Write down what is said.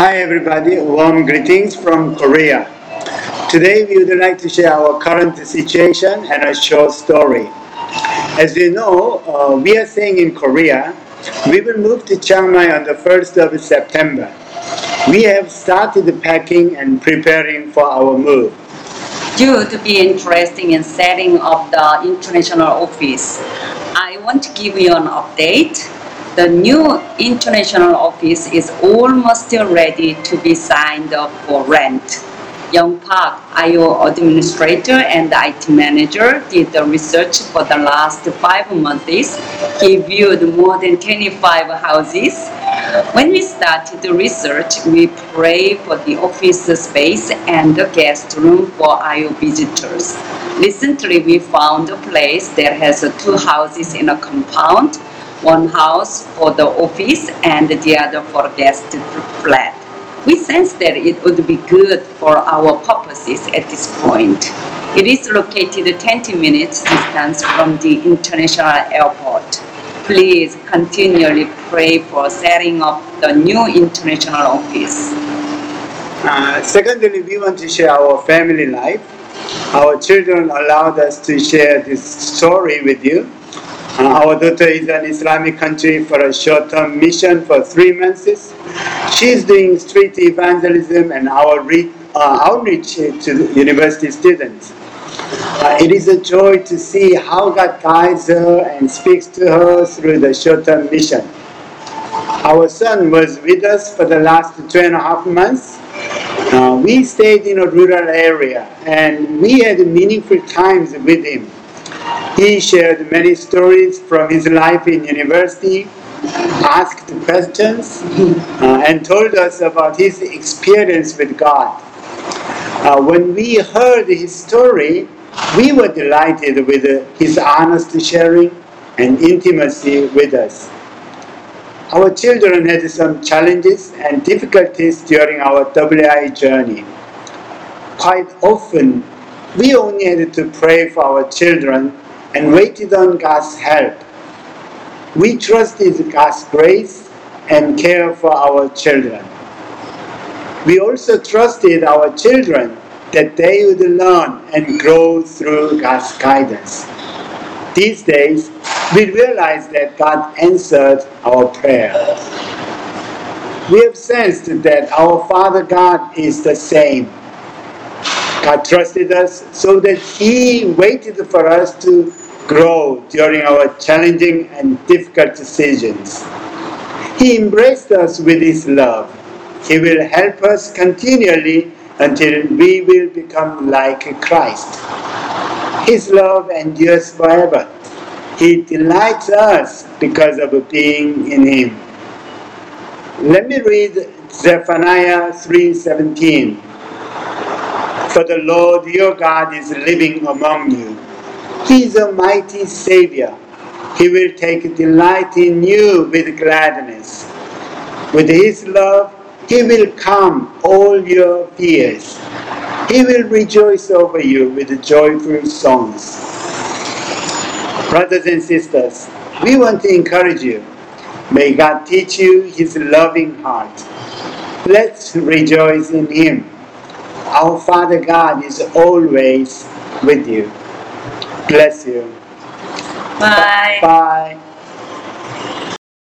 Hi everybody, warm greetings from Korea. Today we would like to share our current situation and a short story. As you know, uh, we are staying in Korea. We will move to Chiang Mai on the 1st of September. We have started packing and preparing for our move. Due to be interested in setting up the international office, I want to give you an update. The new international office is almost ready to be signed up for rent. Young Park, IO administrator and IT manager, did the research for the last five months. He viewed more than 25 houses. When we started the research, we prayed for the office space and the guest room for IO visitors. Recently, we found a place that has two houses in a compound, one house for the office and the other for guest flat. We sense that it would be good for our purposes at this point. It is located 20 minutes distance from the international airport. Please continually pray for setting up the new international office. Uh, secondly, we want to share our family life. Our children allowed us to share this story with you. Uh, our daughter is in Islamic country for a short-term mission for three months. She's doing street evangelism and our re- uh, outreach to university students. Uh, it is a joy to see how God guides her and speaks to her through the short-term mission. Our son was with us for the last two and a half months. Uh, we stayed in a rural area and we had meaningful times with him. He shared many stories from his life in university, asked questions, uh, and told us about his experience with God. Uh, when we heard his story, we were delighted with uh, his honest sharing and intimacy with us. Our children had some challenges and difficulties during our WI journey. Quite often, we only had to pray for our children and waited on God's help. We trusted God's grace and care for our children. We also trusted our children that they would learn and grow through God's guidance. These days, we realize that God answered our prayer. We have sensed that our Father God is the same. God trusted us so that He waited for us to grow during our challenging and difficult decisions. He embraced us with His love. He will help us continually until we will become like Christ. His love endures forever. He delights us because of being in Him. Let me read Zephaniah 3:17. For the Lord your God is living among you. He is a mighty Savior. He will take delight in you with gladness. With His love, He will calm all your fears. He will rejoice over you with joyful songs. Brothers and sisters, we want to encourage you. May God teach you His loving heart. Let's rejoice in Him. Our Father God is always with you. Bless you. Bye. Bye.